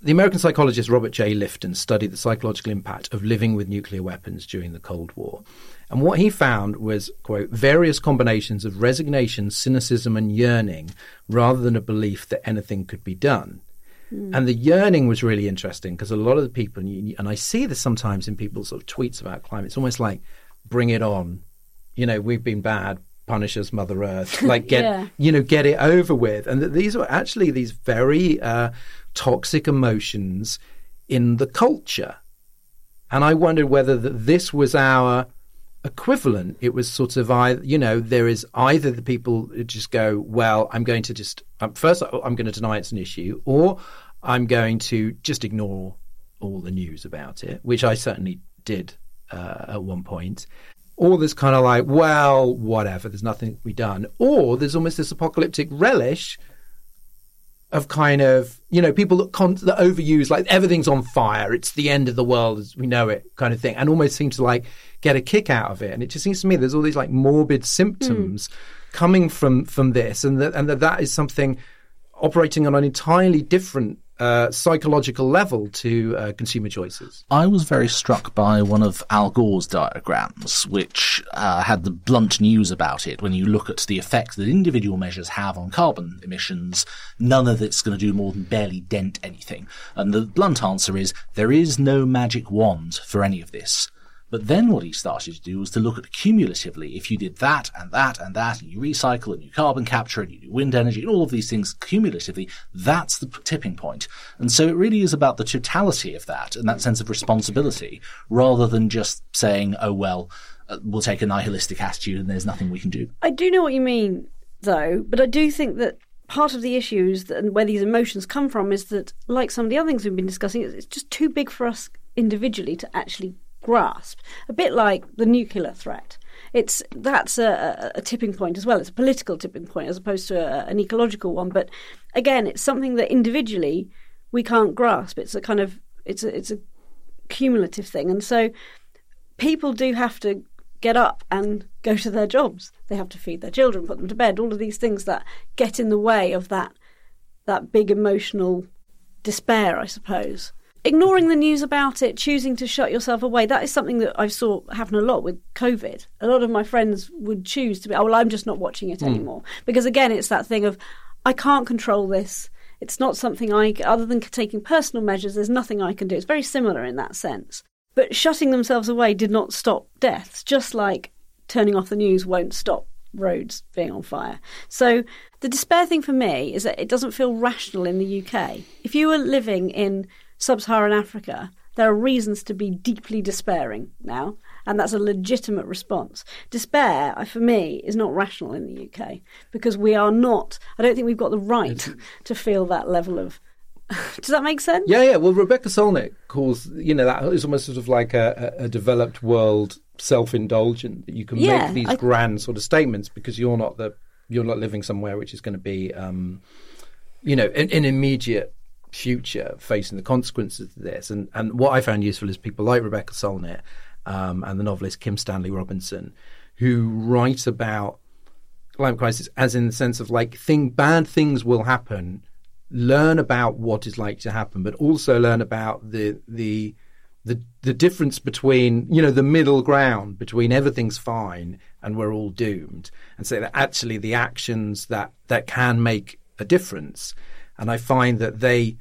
The American psychologist Robert J. Lifton studied the psychological impact of living with nuclear weapons during the Cold War. And what he found was, quote, various combinations of resignation, cynicism, and yearning rather than a belief that anything could be done. Mm. And the yearning was really interesting because a lot of the people, and I see this sometimes in people's sort of tweets about climate, it's almost like, bring it on. You know, we've been bad, punish us, Mother Earth. Like get yeah. you know get it over with. And these are actually these very uh, toxic emotions in the culture. And I wondered whether that this was our equivalent. It was sort of I, you know, there is either the people who just go, well, I'm going to just um, first I'm going to deny it's an issue, or I'm going to just ignore all the news about it, which I certainly did uh, at one point or this kind of like, well, whatever, there's nothing to be done. Or there's almost this apocalyptic relish of kind of, you know, people that, con- that overuse, like everything's on fire, it's the end of the world as we know it kind of thing, and almost seem to like get a kick out of it. And it just seems to me there's all these like morbid symptoms mm. coming from from this, and that and that that is something operating on an entirely different uh, psychological level to uh, consumer choices. I was very struck by one of Al Gore's diagrams, which uh, had the blunt news about it. When you look at the effect that individual measures have on carbon emissions, none of it's going to do more than barely dent anything. And the blunt answer is there is no magic wand for any of this. But then what he started to do was to look at cumulatively. If you did that and that and that, and you recycle and you carbon capture and you do wind energy and all of these things cumulatively, that's the tipping point. And so it really is about the totality of that and that sense of responsibility rather than just saying, oh, well, uh, we'll take a nihilistic attitude and there's nothing we can do. I do know what you mean, though, but I do think that part of the issues that, and where these emotions come from is that, like some of the other things we've been discussing, it's just too big for us individually to actually grasp. A bit like the nuclear threat. It's that's a, a tipping point as well. It's a political tipping point as opposed to a, an ecological one. But again, it's something that individually we can't grasp. It's a kind of it's a it's a cumulative thing, and so people do have to get up and go to their jobs. They have to feed their children, put them to bed. All of these things that get in the way of that that big emotional despair, I suppose ignoring the news about it, choosing to shut yourself away, that is something that I saw happen a lot with COVID. A lot of my friends would choose to be, oh, well, I'm just not watching it mm. anymore. Because again, it's that thing of, I can't control this. It's not something I, other than taking personal measures, there's nothing I can do. It's very similar in that sense. But shutting themselves away did not stop deaths, just like turning off the news won't stop Rhodes being on fire. So the despair thing for me is that it doesn't feel rational in the UK. If you were living in sub Saharan Africa, there are reasons to be deeply despairing now, and that's a legitimate response. Despair, uh, for me, is not rational in the UK because we are not, I don't think we've got the right to feel that level of. Does that make sense? Yeah, yeah. Well, Rebecca Solnit calls, you know, that is almost sort of like a, a developed world self indulgent that you can yeah, make these I... grand sort of statements because you're not the you're not living somewhere which is going to be, um, you know, an, an immediate future facing the consequences of this. And and what I found useful is people like Rebecca Solnit um, and the novelist Kim Stanley Robinson, who write about climate crisis as in the sense of like thing bad things will happen. Learn about what is likely to happen, but also learn about the the the the difference between you know the middle ground between everything's fine and we're all doomed, and say that actually the actions that that can make a difference and I find that they,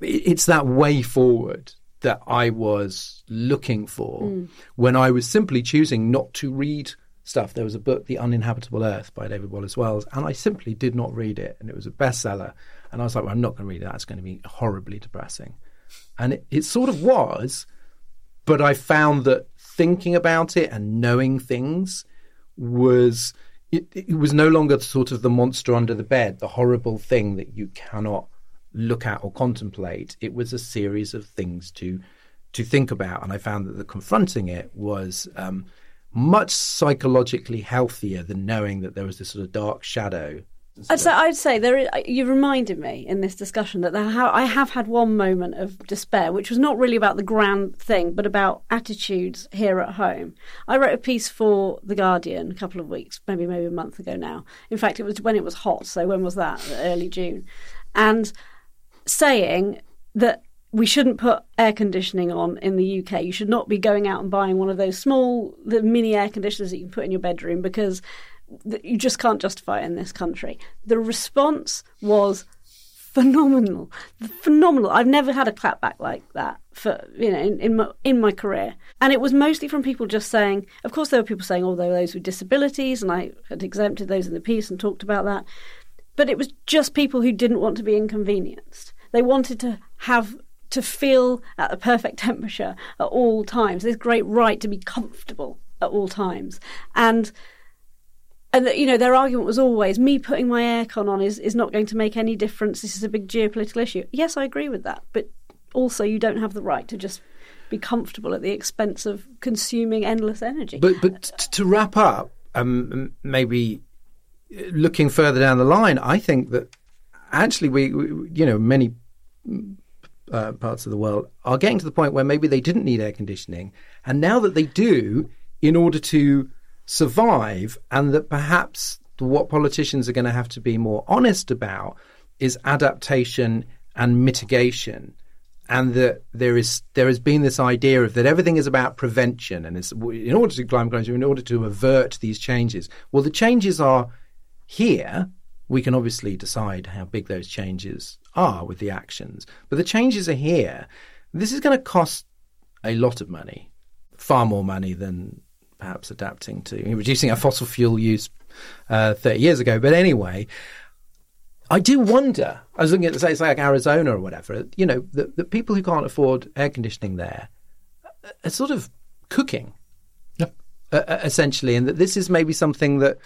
it's that way forward that I was looking for mm. when I was simply choosing not to read stuff. There was a book, The Uninhabitable Earth by David Wallace Wells, and I simply did not read it. And it was a bestseller. And I was like, well, I'm not going to read that. That's going to be horribly depressing. And it, it sort of was, but I found that thinking about it and knowing things was it, it was no longer sort of the monster under the bed, the horrible thing that you cannot look at or contemplate. It was a series of things to to think about, and I found that the confronting it was um, much psychologically healthier than knowing that there was this sort of dark shadow I'd say, I'd say there. Is, you reminded me in this discussion that there, I have had one moment of despair, which was not really about the grand thing, but about attitudes here at home. I wrote a piece for the Guardian a couple of weeks, maybe maybe a month ago now. In fact, it was when it was hot. So when was that? Early June, and saying that we shouldn't put air conditioning on in the UK. You should not be going out and buying one of those small, the mini air conditioners that you can put in your bedroom because you just can't justify in this country. The response was phenomenal, phenomenal. I've never had a clapback like that for you know in in my, in my career, and it was mostly from people just saying. Of course, there were people saying, "Oh, there were those with disabilities," and I had exempted those in the piece and talked about that. But it was just people who didn't want to be inconvenienced. They wanted to have to feel at the perfect temperature at all times. This great right to be comfortable at all times, and and you know their argument was always me putting my aircon on is, is not going to make any difference. This is a big geopolitical issue. Yes i agree with that. But also you don't have the right to just be comfortable at the expense of consuming endless energy. But but to wrap up um, maybe uh, looking further down the line i think that actually we, we you know many uh, parts of the world are getting to the point where maybe they didn't need air conditioning. And now that they do in order to survive, and that perhaps what politicians are going to have to be more honest about is adaptation and mitigation. And that there is there has been this idea of that everything is about prevention and it's in order to climate change in order to avert these changes. Well the changes are here. We can obviously decide how big those changes are with the actions. But the changes are here. This is going to cost a lot of money far more money than perhaps adapting to reducing our fossil fuel use uh, 30 years ago. But anyway, I do wonder. I was looking at say, it's like Arizona or whatever. You know, the, the people who can't afford air conditioning there are sort of cooking, yeah. uh, essentially, and that this is maybe something that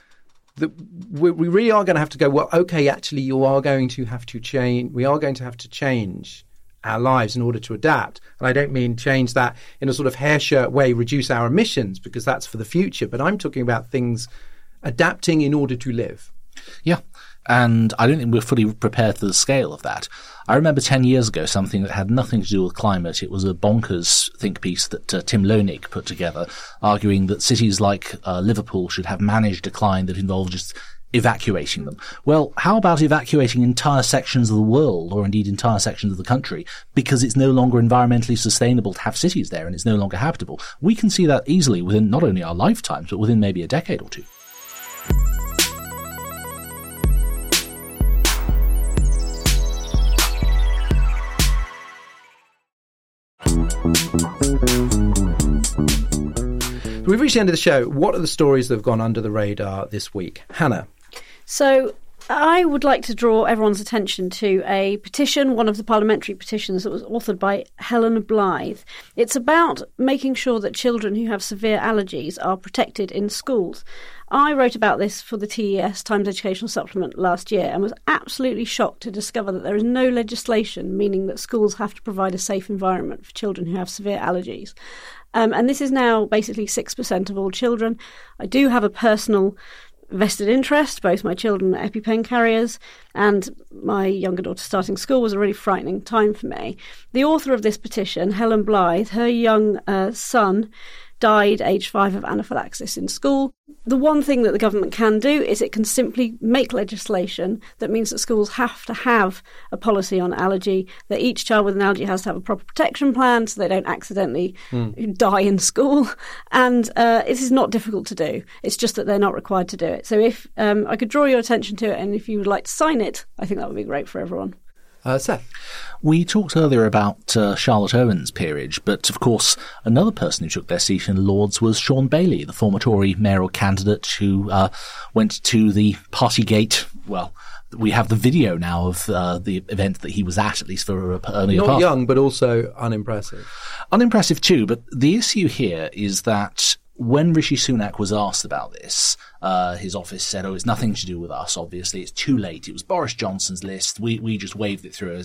that we, we really are going to have to go. Well, okay, actually, you are going to have to change. We are going to have to change our lives in order to adapt. And I don't mean change that in a sort of hair shirt way, reduce our emissions because that's for the future. But I'm talking about things adapting in order to live. Yeah. And I don't think we're fully prepared for the scale of that. I remember 10 years ago something that had nothing to do with climate. It was a bonkers think piece that uh, Tim Leunig put together, arguing that cities like uh, Liverpool should have managed decline that involved just evacuating them. Well, how about evacuating entire sections of the world or indeed entire sections of the country because it's no longer environmentally sustainable to have cities there and it's no longer habitable? We can see that easily within not only our lifetimes, but within maybe a decade or two. We've reached the end of the show. What are the stories that have gone under the radar this week? Hannah. So I would like to draw everyone's attention to a petition, one of the parliamentary petitions that was authored by Helen Blythe. It's about making sure that children who have severe allergies are protected in schools. I wrote about this for the TES Times Educational Supplement last year and was absolutely shocked to discover that there is no legislation meaning that schools have to provide a safe environment for children who have severe allergies. Um, and this is now basically 6% of all children. I do have a personal vested interest. Both my children are EpiPen carriers, and my younger daughter starting school was a really frightening time for me. The author of this petition, Helen Blythe, her young uh, son died age five of anaphylaxis in school. The one thing that the government can do is it can simply make legislation that means that schools have to have a policy on allergy, that each child with an allergy has to have a proper protection plan so they don't accidentally mm. die in school. And uh, it is not difficult to do. It's just that they're not required to do it. So if um, I could draw your attention to it and if you would like to sign it, I think that would be great for everyone. Uh, Seth. We talked earlier about uh, Charlotte Owen's peerage, but of course, another person who took their seat in Lords was Shaun Bailey, the former Tory mayoral candidate who uh, went to the Partygate. Well, we have the video now of uh, the event that he was at, at least for an earlier Not part. young, but also unimpressive. Unimpressive too, but the issue here is that when Rishi Sunak was asked about this, uh, his office said, "Oh, it's nothing to do with us. Obviously, it's too late. It was Boris Johnson's list. We we just waved it through."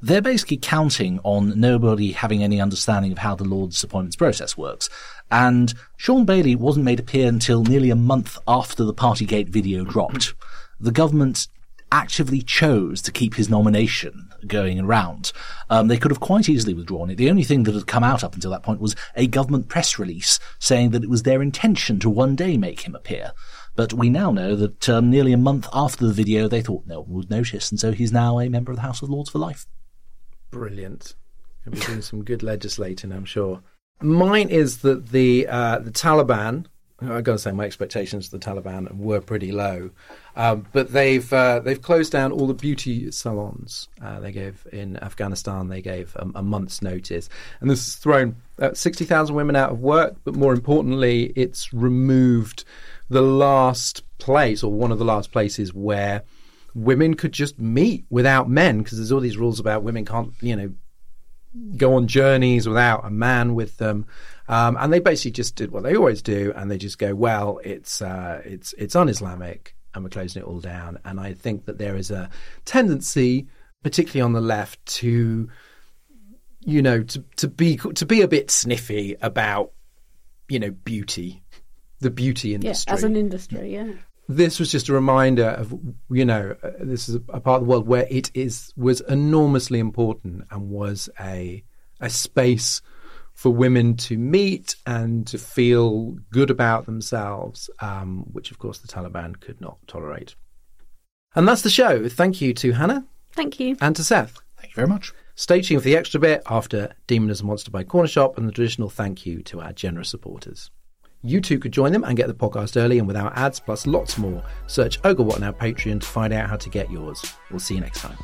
They're basically counting on nobody having any understanding of how the Lord's appointments process works. And Shaun Bailey wasn't made appear until nearly a month after the Partygate video dropped. The government actively chose to keep his nomination going around. Um, they could have quite easily withdrawn it. The only thing that had come out up until that point was a government press release saying that it was their intention to one day make him appear. But we now know that um, nearly a month after the video, they thought no one would notice, and so he's now a member of the House of Lords for life. Brilliant. Going be doing some good legislating, I'm sure. Mine is that the uh, the Taliban I've got to say, my expectations of the Taliban were pretty low, um, but they've uh, they've closed down all the beauty salons. Uh, they gave in Afghanistan. They gave a, a month's notice, and this has thrown uh, sixty thousand women out of work. But more importantly, it's removed the last place or one of the last places where women could just meet without men because there's all these rules about women can't you know go on journeys without a man with them. Um, and they basically just did what they always do, and they just go, "Well, it's uh, it's it's un-Islamic, and we're closing it all down." And I think that there is a tendency, particularly on the left, to you know to to be to be a bit sniffy about you know beauty, the beauty industry yeah, as an industry, yeah. This was just a reminder of, you know, this is a, a part of the world where it is was enormously important and was a a space for women to meet and to feel good about themselves, um, which of course the Taliban could not tolerate. And that's the show. Thank you to Hannah. Thank you. And to Seth. Thank you very much. Stay tuned for the extra bit after Demon is a Monster by Corner Shop and the traditional thank you to our generous supporters. You too could join them and get the podcast early and without ads, plus lots more. Search Ogre What Now Patreon to find out how to get yours. We'll see you next time.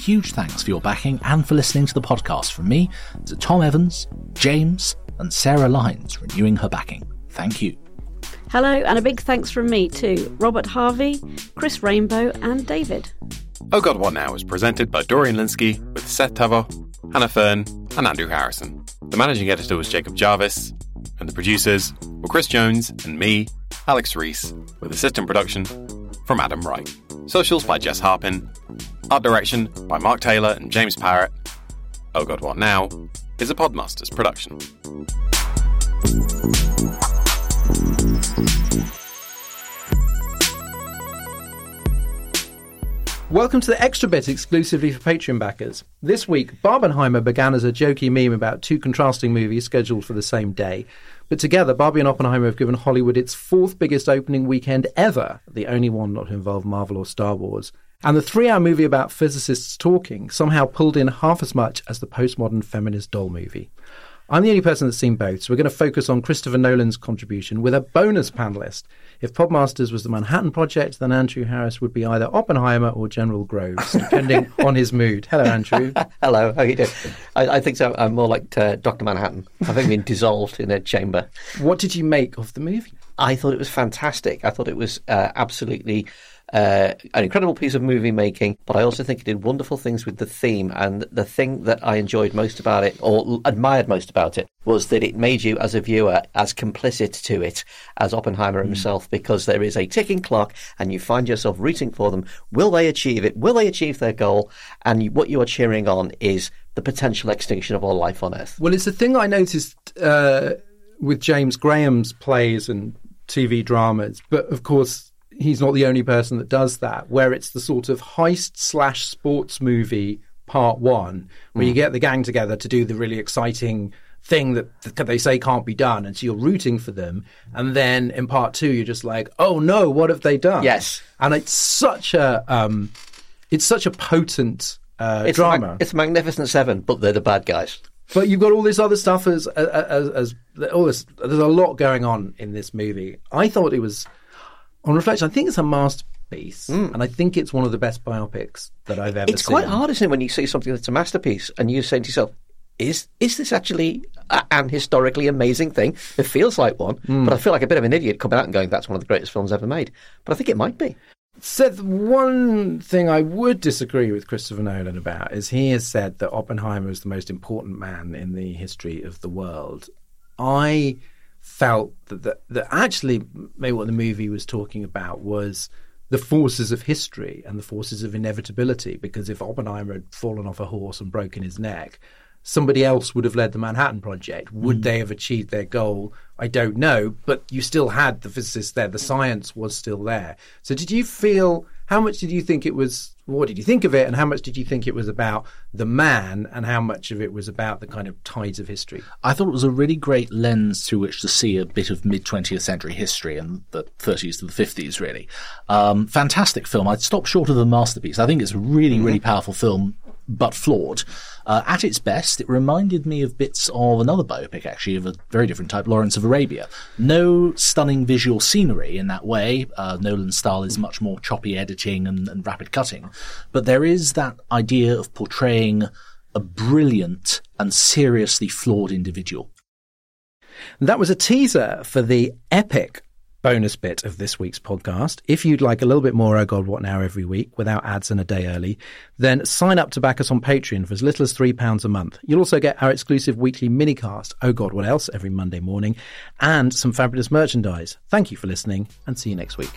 Huge thanks for your backing and for listening to the podcast from me to Tom Evans, James, and Sarah Lines renewing her backing. Thank you. Hello, and a big thanks from me to Robert Harvey, Chris Rainbow, and David. Oh God, What Now is presented by Dorian Lynskey with Seth Thévoz, Hannah Fearn, and Andrew Harrison. The managing editor was Jacob Jarvis, and the producers were Chris Jones and me, Alex Rees, with assistant production from Adam Wright. Socials by Jess Harpin. Art direction by Mark Taylor and James Parrott. Oh God, What Now is a Podmasters production. Welcome to the Extra Bit exclusively for Patreon backers. This week, Barbenheimer began as a jokey meme about two contrasting movies scheduled for the same day. But together, Barbie and Oppenheimer have given Hollywood its fourth biggest opening weekend ever, the only one not to involve Marvel or Star Wars. And the three hour movie about physicists talking somehow pulled in half as much as the postmodern feminist doll movie. I'm the only person that's seen both, so we're going to focus on Christopher Nolan's contribution with a bonus panelist. If Podmasters was the Manhattan Project, then Andrew Harris would be either Oppenheimer or General Groves, depending on his mood. Hello, Andrew. Hello, how are you doing? I, I think so. I'm more like uh, Dr. Manhattan, having been dissolved in a chamber. What did you make of the movie? I thought it was fantastic. I thought it was uh, absolutely uh, an incredible piece of movie making, but I also think it did wonderful things with the theme. And the thing that I enjoyed most about it, or admired most about it, was that it made you, as a viewer, as complicit to it as Oppenheimer himself, because there is a ticking clock and you find yourself rooting for them. Will they achieve it? Will they achieve their goal? And what you are cheering on is the potential extinction of all life on Earth. Well, it's a thing I noticed uh, with James Graham's plays and TV dramas, but of course, he's not the only person that does that, where it's the sort of heist slash sports movie part one, where you get the gang together to do the really exciting thing that, they say can't be done, and so you're rooting for them. And then in part two, you're just like, oh no, what have they done? Yes. and it's such a um, it's such a potent uh, It's drama. mag- it's a Magnificent Seven, but they're the bad guys. But you've got all this other stuff as as, as, as all this. There's a lot going on in this movie. I thought it was, on reflection, I think it's a masterpiece, hmm. and I think it's one of the best biopics that I've ever seen. It's seen. quite hard, isn't it, when you see something that's a masterpiece and you say to yourself, is is this actually a, an historically amazing thing? It feels like one, hmm. but I feel like a bit of an idiot coming out and going, that's one of the greatest films ever made. But I think it might be. Seth, one thing I would disagree with Christopher Nolan about is he has said that Oppenheimer is the most important man in the history of the world. I felt that, that, that actually maybe what the movie was talking about was the forces of history and the forces of inevitability. Because if Oppenheimer had fallen off a horse and broken his neck, somebody else would have led the Manhattan Project. Would mm. they have achieved their goal? I don't know. But you still had the physicists there. The science was still there. So did you feel, how much did you think it was, what did you think of it? And how much did you think it was about the man? And how much of it was about the kind of tides of history? I thought it was a really great lens through which to see a bit of mid 20th century history and the 30s to the 50s, really. Um, fantastic film. I'd stop short of the masterpiece. I think it's a really, really powerful film, but flawed. Uh, at its best, it reminded me of bits of another biopic, actually, of a very different type, Lawrence of Arabia. No stunning visual scenery in that way. Uh, Nolan's style is much more choppy editing and, and rapid cutting. But there is that idea of portraying a brilliant and seriously flawed individual. That was a teaser for the epic bonus bit of this week's podcast. If you'd like a little bit more Oh God, What Now every week without ads and a day early, then sign up to back us on Patreon for as little as £3 a month. You'll also get our exclusive weekly minicast, Oh God, What Else, every Monday morning, and some fabulous merchandise. Thank you for listening and see you next week.